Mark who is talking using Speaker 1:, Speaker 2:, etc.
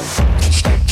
Speaker 1: Stick.